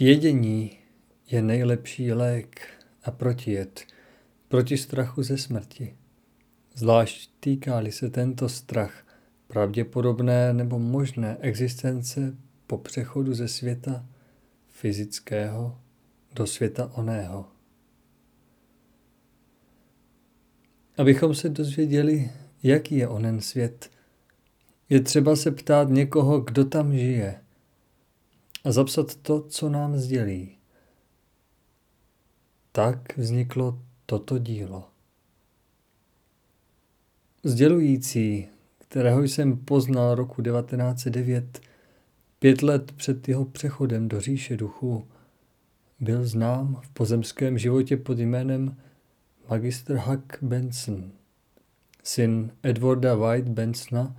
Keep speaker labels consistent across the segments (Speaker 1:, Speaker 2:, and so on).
Speaker 1: Vědění je nejlepší lék a protijed proti strachu ze smrti. Zvlášť týká-li se tento strach pravděpodobné nebo možné existence po přechodu ze světa fyzického do světa oného. Abychom se dozvěděli, jaký je onen svět, je třeba se ptát někoho, kdo tam žije a zapsat to, co nám sdělí. Tak vzniklo toto dílo. Sdělující, kterého jsem poznal roku 1909, pět let před jeho přechodem do říše duchu, byl znám v pozemském životě pod jménem Magister Huck Benson, syn Edwarda White Bensona,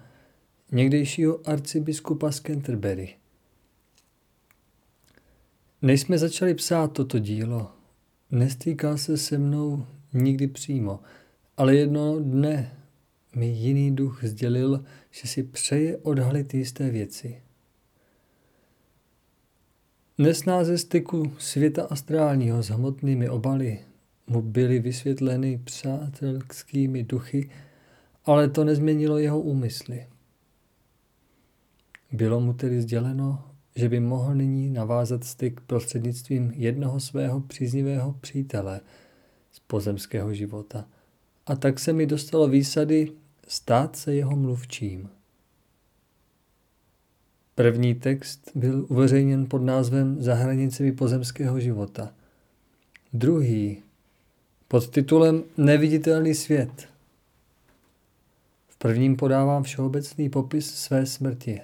Speaker 1: někdejšího arcibiskupa z Canterbury. Než jsme začali psát toto dílo, nestýkal se se mnou nikdy přímo, ale jedno dne mi jiný duch sdělil, že si přeje odhalit jisté věci. Nesnáze styku světa astrálního s hmotnými obaly mu byly vysvětleny přátelskými duchy, ale to nezměnilo jeho úmysly. Bylo mu tedy sděleno, že by mohl nyní navázat styk prostřednictvím jednoho svého příznivého přítele z pozemského života. A tak se mi dostalo výsady stát se jeho mluvčím. První text byl uveřejněn pod názvem Za hranicemi pozemského života. Druhý pod titulem Neviditelný svět. V prvním podávám všeobecný popis své smrti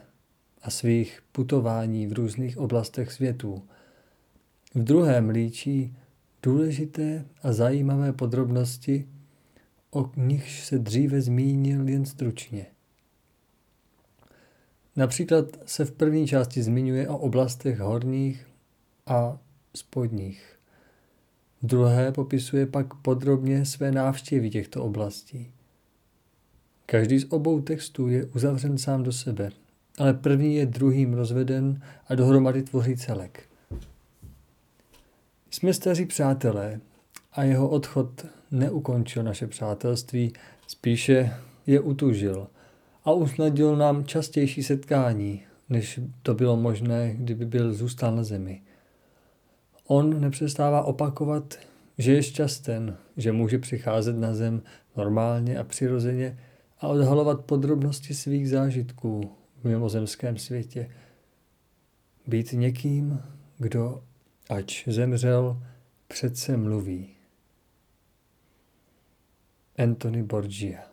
Speaker 1: a svých putování v různých oblastech světů. V druhém líčí důležité a zajímavé podrobnosti, o nichž se dříve zmínil jen stručně. Například se v první části zmiňuje o oblastech horních a spodních. V druhé popisuje pak podrobně své návštěvy těchto oblastí. Každý z obou textů je uzavřen sám do sebe ale první je druhým rozveden a dohromady tvoří celek. Jsme staří přátelé a jeho odchod neukončil naše přátelství, spíše je utužil a usnadil nám častější setkání, než to bylo možné, kdyby byl zůstal na zemi. On nepřestává opakovat, že je šťasten, že může přicházet na zem normálně a přirozeně a odhalovat podrobnosti svých zážitků, v mimozemském světě. Být někým, kdo, ač zemřel, přece mluví. Anthony Borgia